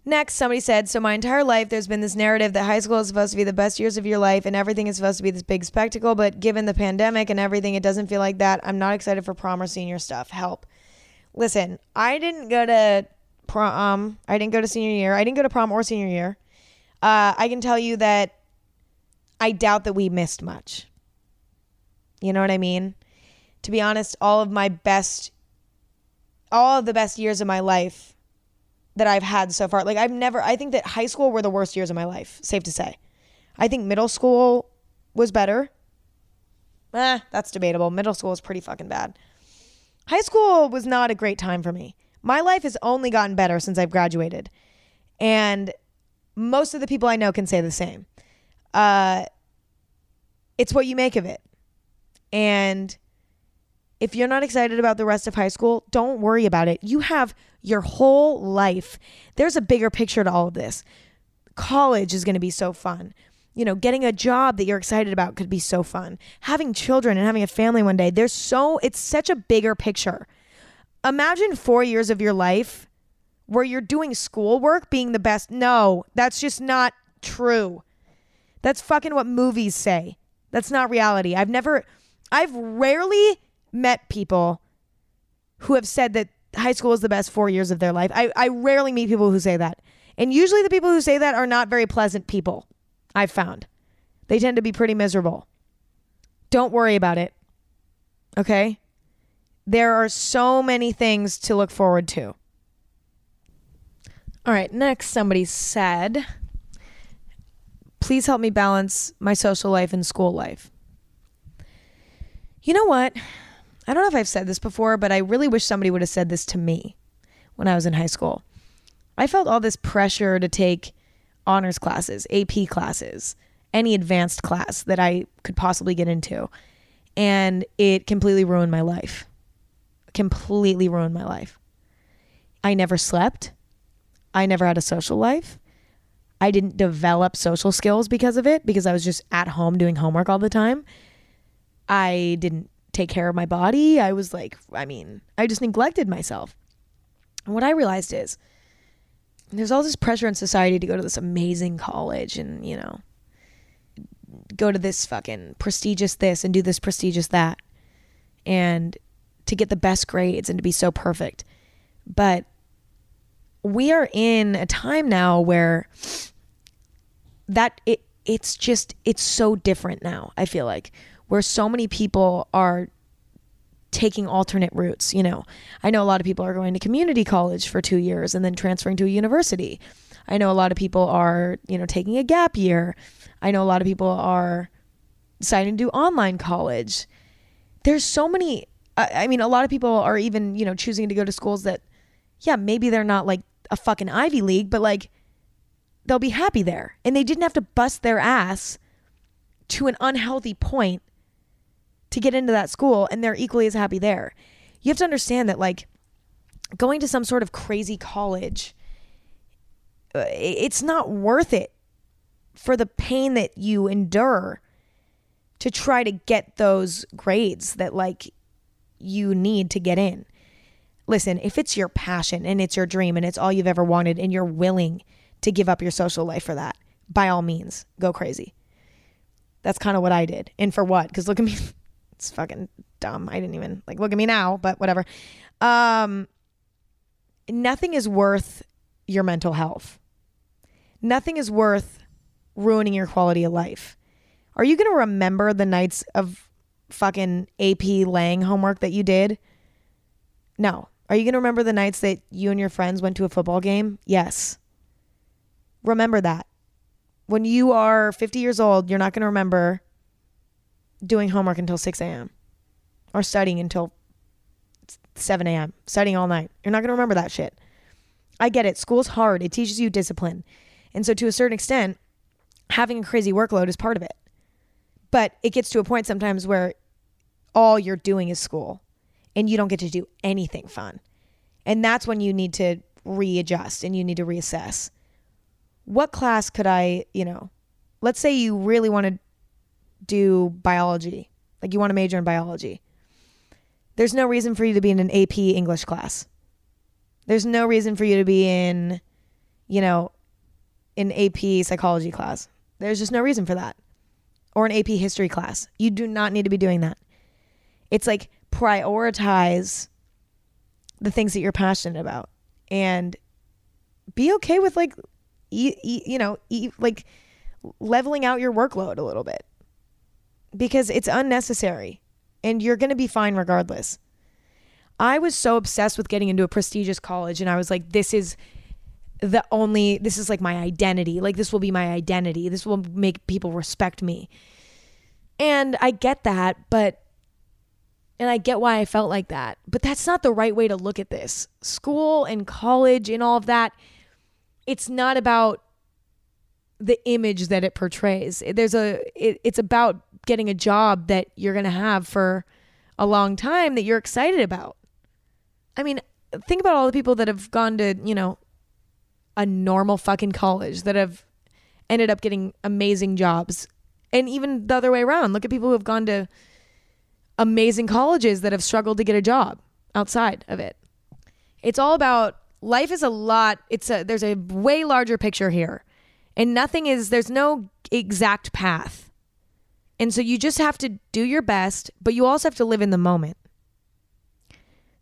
Next, somebody said, So my entire life, there's been this narrative that high school is supposed to be the best years of your life and everything is supposed to be this big spectacle. But given the pandemic and everything, it doesn't feel like that. I'm not excited for prom or senior stuff. Help. Listen, I didn't go to prom. I didn't go to senior year. I didn't go to prom or senior year. Uh, I can tell you that I doubt that we missed much. You know what I mean? To be honest, all of my best, all of the best years of my life that I've had so far. Like I've never I think that high school were the worst years of my life, safe to say. I think middle school was better. Eh, that's debatable. Middle school was pretty fucking bad. High school was not a great time for me. My life has only gotten better since I've graduated. And most of the people I know can say the same. Uh, it's what you make of it. And if you're not excited about the rest of high school, don't worry about it. You have your whole life. There's a bigger picture to all of this. College is going to be so fun. You know, getting a job that you're excited about could be so fun. Having children and having a family one day, there's so, it's such a bigger picture. Imagine four years of your life where you're doing schoolwork being the best. No, that's just not true. That's fucking what movies say. That's not reality. I've never, I've rarely met people who have said that high school is the best four years of their life. I, I rarely meet people who say that. And usually the people who say that are not very pleasant people, I've found. They tend to be pretty miserable. Don't worry about it. Okay? There are so many things to look forward to. All right, next, somebody said, please help me balance my social life and school life. You know what? I don't know if I've said this before, but I really wish somebody would have said this to me when I was in high school. I felt all this pressure to take honors classes, AP classes, any advanced class that I could possibly get into. And it completely ruined my life. Completely ruined my life. I never slept. I never had a social life. I didn't develop social skills because of it because I was just at home doing homework all the time. I didn't take care of my body. I was like, I mean, I just neglected myself. And what I realized is there's all this pressure in society to go to this amazing college and, you know, go to this fucking prestigious this and do this prestigious that and to get the best grades and to be so perfect. But we are in a time now where that it it's just it's so different now i feel like where so many people are taking alternate routes you know. I know a lot of people are going to community college for 2 years and then transferring to a university. I know a lot of people are you know taking a gap year. I know a lot of people are deciding to do online college. There's so many I mean a lot of people are even you know choosing to go to schools that yeah maybe they're not like a fucking ivy league but like they'll be happy there. And they didn't have to bust their ass to an unhealthy point to get into that school and they're equally as happy there. You have to understand that like going to some sort of crazy college uh, it's not worth it for the pain that you endure to try to get those grades that like you need to get in. Listen, if it's your passion and it's your dream and it's all you've ever wanted and you're willing to give up your social life for that. By all means, go crazy. That's kind of what I did. And for what? Because look at me. It's fucking dumb. I didn't even like look at me now, but whatever. Um, nothing is worth your mental health. Nothing is worth ruining your quality of life. Are you going to remember the nights of fucking AP Lang homework that you did? No. Are you going to remember the nights that you and your friends went to a football game? Yes. Remember that. When you are 50 years old, you're not going to remember doing homework until 6 a.m. or studying until 7 a.m., studying all night. You're not going to remember that shit. I get it. School's hard, it teaches you discipline. And so, to a certain extent, having a crazy workload is part of it. But it gets to a point sometimes where all you're doing is school and you don't get to do anything fun. And that's when you need to readjust and you need to reassess what class could I, you know, let's say you really want to do biology, like you want to major in biology. There's no reason for you to be in an AP English class. There's no reason for you to be in, you know, an AP psychology class. There's just no reason for that. Or an AP history class. You do not need to be doing that. It's like prioritize the things that you're passionate about and be okay with like e- you know, e- like leveling out your workload a little bit because it's unnecessary and you're going to be fine regardless. I was so obsessed with getting into a prestigious college and I was like this is the only this is like my identity. Like this will be my identity. This will make people respect me. And I get that, but and I get why I felt like that. But that's not the right way to look at this. School and college and all of that it's not about the image that it portrays. There's a it, it's about getting a job that you're going to have for a long time that you're excited about. I mean, think about all the people that have gone to, you know, a normal fucking college that have ended up getting amazing jobs. And even the other way around, look at people who have gone to amazing colleges that have struggled to get a job outside of it. It's all about life is a lot it's a there's a way larger picture here. And nothing is there's no exact path. And so you just have to do your best but you also have to live in the moment.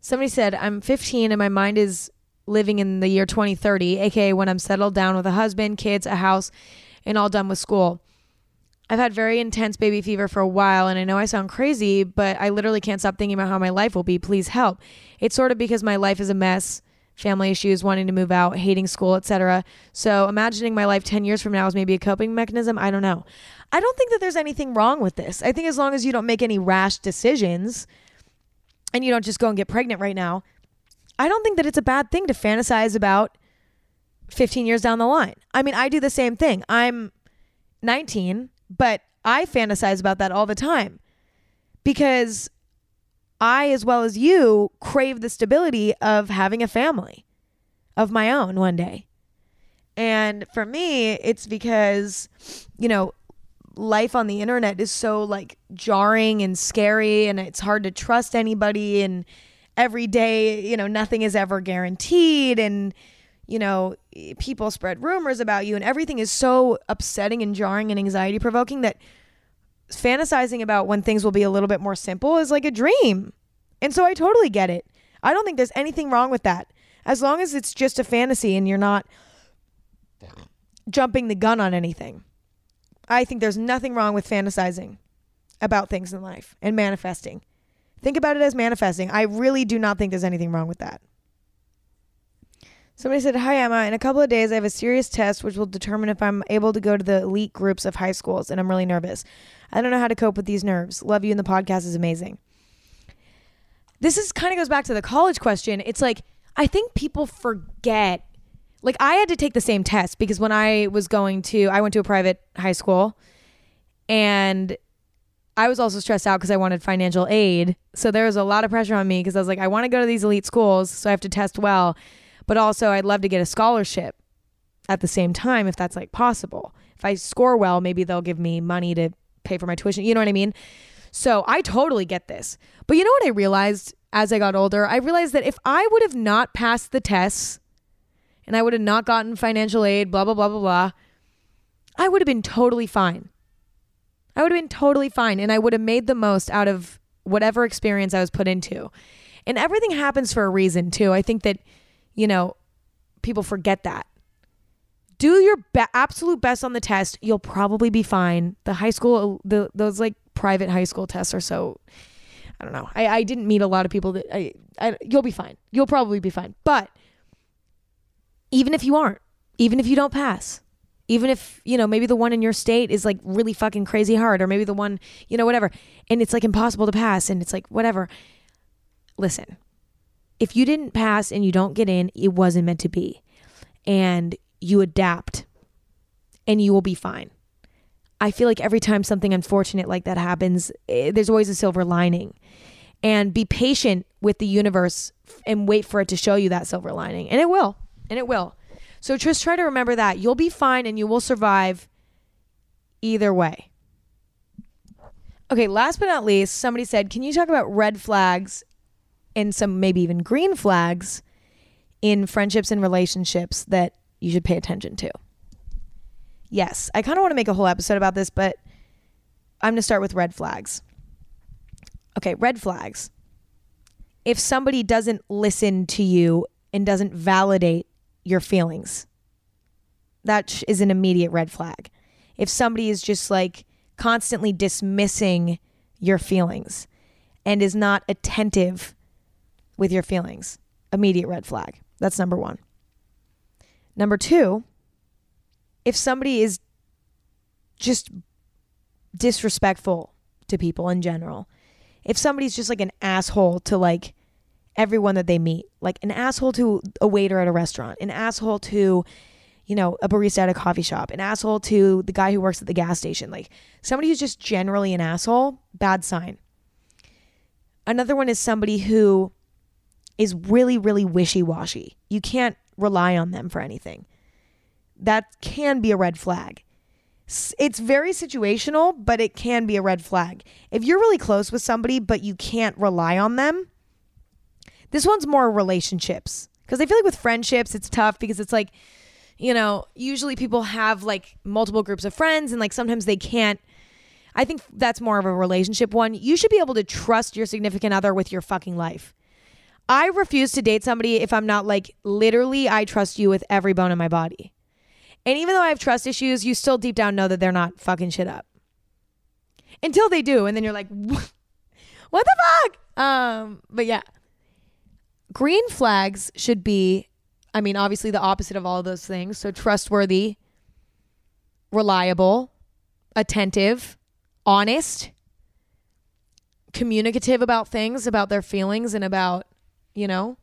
Somebody said i'm 15 and my mind is living in the year 2030 aka when i'm settled down with a husband kids a house and all done with school. I've had very intense baby fever for a while, and I know I sound crazy, but I literally can't stop thinking about how my life will be. Please help. It's sort of because my life is a mess family issues, wanting to move out, hating school, etc. So imagining my life 10 years from now is maybe a coping mechanism, I don't know. I don't think that there's anything wrong with this. I think as long as you don't make any rash decisions and you don't just go and get pregnant right now, I don't think that it's a bad thing to fantasize about 15 years down the line. I mean, I do the same thing. I'm 19, but I fantasize about that all the time because I, as well as you, crave the stability of having a family. of my own one day. And for me, it's because, you know, life on the internet is so like jarring and scary and it's hard to trust anybody and every day, you know, nothing is ever guaranteed and you know, people spread rumors about you and everything is so upsetting and jarring and anxiety provoking that fantasizing about when things will be a little bit more simple is like a dream. And so I totally get it. I don't think there's anything wrong with that. As long as it's just a fantasy and you're not jumping the gun on anything. I think there's nothing wrong with fantasizing about things in life and manifesting. Think about it as manifesting. I really do not think there's anything wrong with that. Somebody said, Hi, Emma. In a couple of days, I have a serious test which will determine if I'm able to go to the elite groups of high schools, and I'm really nervous. I don't know how to cope with these nerves. Love you, and the podcast is amazing. This is kind of goes back to the college question. It's like, I think people forget. Like, I had to take the same test because when I was going to, I went to a private high school and I was also stressed out because I wanted financial aid. So there was a lot of pressure on me because I was like, I want to go to these elite schools, so I have to test well. But also, I'd love to get a scholarship at the same time if that's like possible. If I score well, maybe they'll give me money to pay for my tuition. You know what I mean? So I totally get this. But you know what I realized as I got older? I realized that if I would have not passed the tests and I would have not gotten financial aid, blah, blah, blah, blah, blah, I would have been totally fine. I would have been totally fine and I would have made the most out of whatever experience I was put into. And everything happens for a reason, too. I think that, you know, people forget that do your be- absolute best on the test. You'll probably be fine. The high school, the those like private high school tests are so. I don't know. I, I didn't meet a lot of people that I, I. You'll be fine. You'll probably be fine. But even if you aren't, even if you don't pass, even if you know maybe the one in your state is like really fucking crazy hard, or maybe the one you know whatever, and it's like impossible to pass, and it's like whatever. Listen, if you didn't pass and you don't get in, it wasn't meant to be, and you adapt and you will be fine. I feel like every time something unfortunate like that happens, eh, there's always a silver lining. And be patient with the universe and wait for it to show you that silver lining. And it will. And it will. So just try to remember that. You'll be fine and you will survive either way. Okay, last but not least, somebody said, Can you talk about red flags and some maybe even green flags in friendships and relationships that you should pay attention to. Yes, I kind of want to make a whole episode about this, but I'm going to start with red flags. Okay, red flags. If somebody doesn't listen to you and doesn't validate your feelings, that is an immediate red flag. If somebody is just like constantly dismissing your feelings and is not attentive with your feelings, immediate red flag. That's number one. Number two, if somebody is just disrespectful to people in general, if somebody's just like an asshole to like everyone that they meet, like an asshole to a waiter at a restaurant, an asshole to, you know, a barista at a coffee shop, an asshole to the guy who works at the gas station, like somebody who's just generally an asshole, bad sign. Another one is somebody who is really, really wishy washy. You can't rely on them for anything. That can be a red flag. It's very situational, but it can be a red flag. If you're really close with somebody, but you can't rely on them, this one's more relationships. Because I feel like with friendships, it's tough because it's like, you know, usually people have like multiple groups of friends and like sometimes they can't. I think that's more of a relationship one. You should be able to trust your significant other with your fucking life. I refuse to date somebody if I'm not like literally I trust you with every bone in my body. And even though I have trust issues, you still deep down know that they're not fucking shit up. Until they do, and then you're like, what the fuck? Um, but yeah. Green flags should be, I mean, obviously the opposite of all those things. So trustworthy, reliable, attentive, honest, communicative about things, about their feelings, and about you know?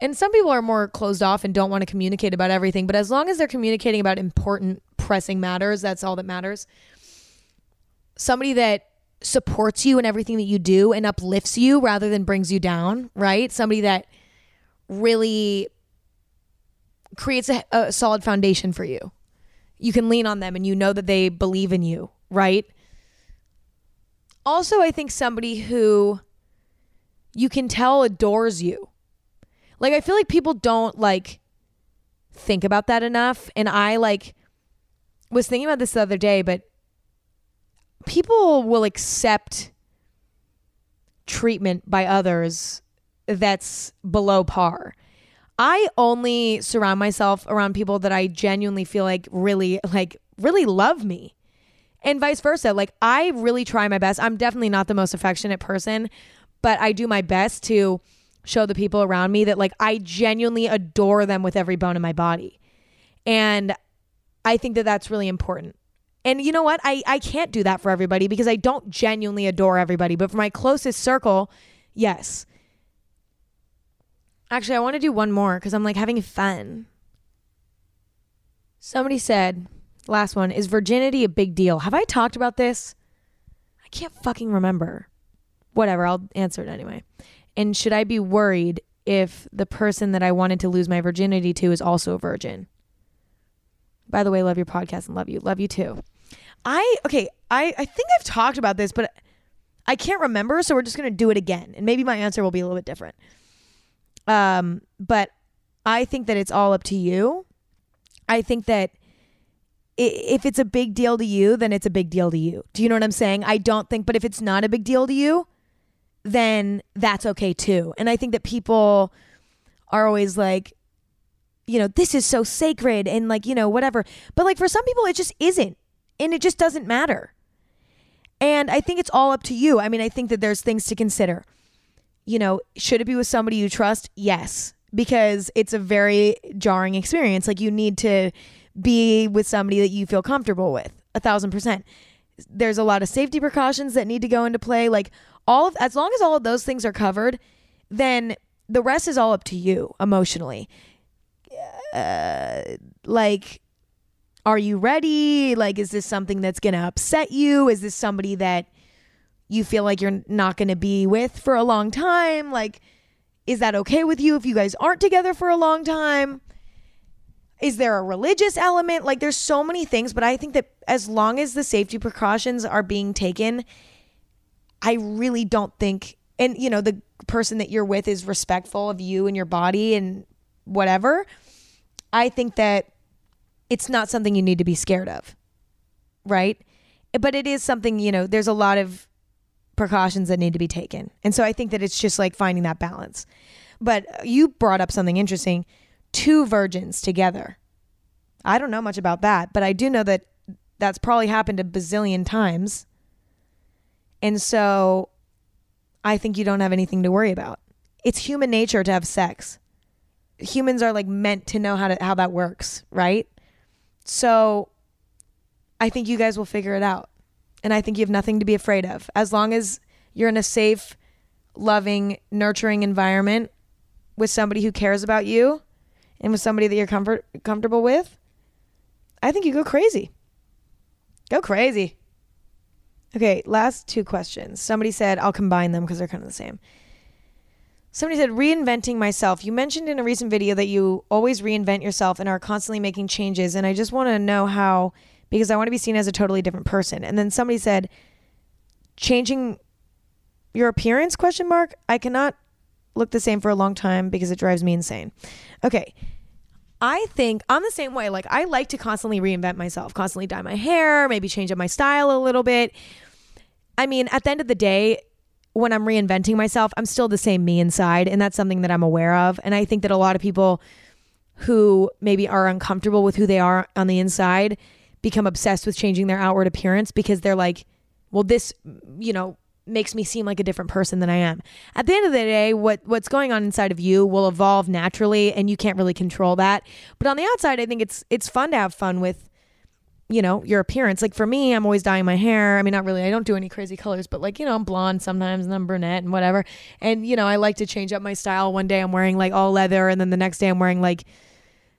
And some people are more closed off and don't want to communicate about everything, but as long as they're communicating about important, pressing matters, that's all that matters. Somebody that supports you in everything that you do and uplifts you rather than brings you down, right? Somebody that really creates a, a solid foundation for you. You can lean on them and you know that they believe in you, right? Also, I think somebody who you can tell adores you. Like I feel like people don't like think about that enough and I like was thinking about this the other day, but people will accept treatment by others that's below par. I only surround myself around people that I genuinely feel like really like really love me. And vice versa. Like I really try my best. I'm definitely not the most affectionate person, but I do my best to show the people around me that like I genuinely adore them with every bone in my body. And I think that that's really important. And you know what? I, I can't do that for everybody because I don't genuinely adore everybody. But for my closest circle, yes. Actually, I want to do one more because I'm like having fun. Somebody said, last one, is virginity a big deal? Have I talked about this? I can't fucking remember. Whatever, I'll answer it anyway. And should I be worried if the person that I wanted to lose my virginity to is also a virgin? By the way, love your podcast and love you. Love you too. I okay, I I think I've talked about this, but I can't remember, so we're just going to do it again. And maybe my answer will be a little bit different. Um, but I think that it's all up to you. I think that if it's a big deal to you, then it's a big deal to you. Do you know what I'm saying? I don't think, but if it's not a big deal to you, then that's okay too. And I think that people are always like, you know, this is so sacred and like, you know, whatever. But like for some people, it just isn't. And it just doesn't matter. And I think it's all up to you. I mean, I think that there's things to consider you know, should it be with somebody you trust? Yes, because it's a very jarring experience. Like you need to be with somebody that you feel comfortable with, a thousand percent. There's a lot of safety precautions that need to go into play. Like all of, as long as all of those things are covered, then the rest is all up to you emotionally. Uh, like, are you ready? Like, is this something that's going to upset you? Is this somebody that you feel like you're not going to be with for a long time? Like, is that okay with you if you guys aren't together for a long time? Is there a religious element? Like, there's so many things, but I think that as long as the safety precautions are being taken, I really don't think, and you know, the person that you're with is respectful of you and your body and whatever. I think that it's not something you need to be scared of, right? But it is something, you know, there's a lot of precautions that need to be taken. And so I think that it's just like finding that balance. But you brought up something interesting two virgins together. I don't know much about that, but I do know that that's probably happened a bazillion times. And so I think you don't have anything to worry about. It's human nature to have sex. Humans are like meant to know how to how that works, right? So I think you guys will figure it out. And I think you have nothing to be afraid of. As long as you're in a safe, loving, nurturing environment with somebody who cares about you and with somebody that you're comfort comfortable with, I think you go crazy. Go crazy. Okay, last two questions. Somebody said I'll combine them because they're kind of the same. Somebody said reinventing myself. You mentioned in a recent video that you always reinvent yourself and are constantly making changes and I just want to know how because I want to be seen as a totally different person. And then somebody said, changing your appearance question mark i cannot look the same for a long time because it drives me insane okay i think i'm the same way. Like i like to constantly reinvent myself constantly dye my hair maybe change up my style a little bit. I mean at the end of the day when i'm reinventing myself i'm still the same me inside and that's something that i'm aware of. And i think that a lot of people who maybe are uncomfortable with who they are on the inside become obsessed with changing their outward appearance because they're like, well, this, you know, makes me seem like a different person than I am. At the end of the day, what what's going on inside of you will evolve naturally and you can't really control that. But on the outside, I think it's it's fun to have fun with you know, your appearance. Like for me, I'm always dyeing my hair. I mean, not really. I don't do any crazy colors, but like, you know, I'm blonde sometimes and I'm brunette and whatever. And you know, I like to change up my style. One day I'm wearing like all leather and then the next day I'm wearing like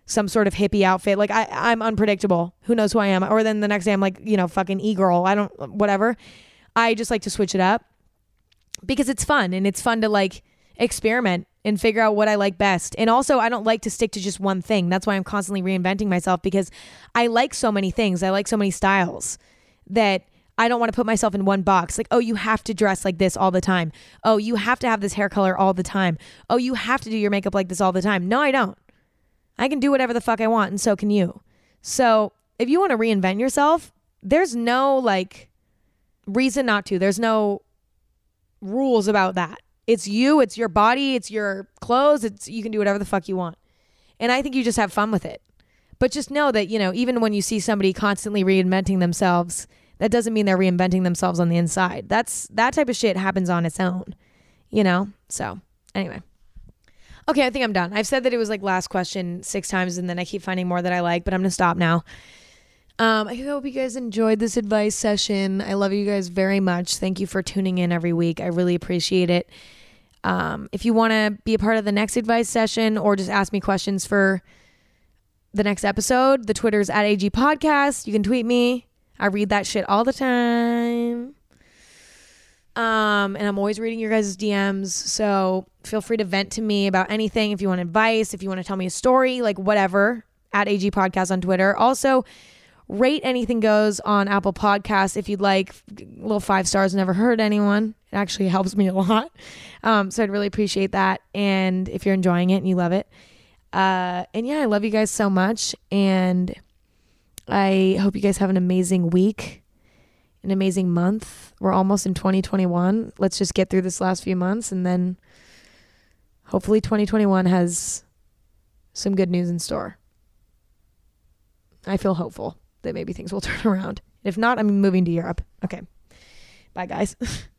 some sort of hippie outfit. Like I, I'm unpredictable. Who knows who I am? Or then the next day I'm like, you know, fucking e girl. I don't, whatever. I just like to switch it up because it's fun and it's fun to like experiment and figure out what I like best. And also, I don't like to stick to just one thing. That's why I'm constantly reinventing myself because I like so many things. I like so many styles that I don't want to put myself in one box. Like, oh, you have to dress like this all the time. Oh, you have to have this hair color all the time. Oh, you have to do your makeup like this all the time. No, I don't. I can do whatever the fuck I want, and so can you. So, if you want to reinvent yourself, there's no like reason not to. There's no rules about that. It's you, it's your body, it's your clothes, it's you can do whatever the fuck you want. And I think you just have fun with it. But just know that, you know, even when you see somebody constantly reinventing themselves, that doesn't mean they're reinventing themselves on the inside. That's that type of shit happens on its own. You know? So, anyway. Okay, I think I'm done. I've said that it was like last question six times and then I keep finding more that I like, but I'm going to stop now. Um, I hope you guys enjoyed this advice session. I love you guys very much. Thank you for tuning in every week. I really appreciate it. Um, if you want to be a part of the next advice session or just ask me questions for the next episode, the Twitter's at AG Podcast. You can tweet me. I read that shit all the time. Um, and I'm always reading your guys' DMs. So feel free to vent to me about anything. If you want advice, if you want to tell me a story, like whatever, at AG Podcast on Twitter. Also, rate anything goes on Apple Podcasts if you'd like. Little five stars never hurt anyone. It actually helps me a lot. Um, so I'd really appreciate that. And if you're enjoying it and you love it. Uh, and yeah, I love you guys so much. And I hope you guys have an amazing week, an amazing month. We're almost in 2021. Let's just get through this last few months and then hopefully 2021 has some good news in store. I feel hopeful that maybe things will turn around. If not, I'm moving to Europe. Okay. Bye, guys.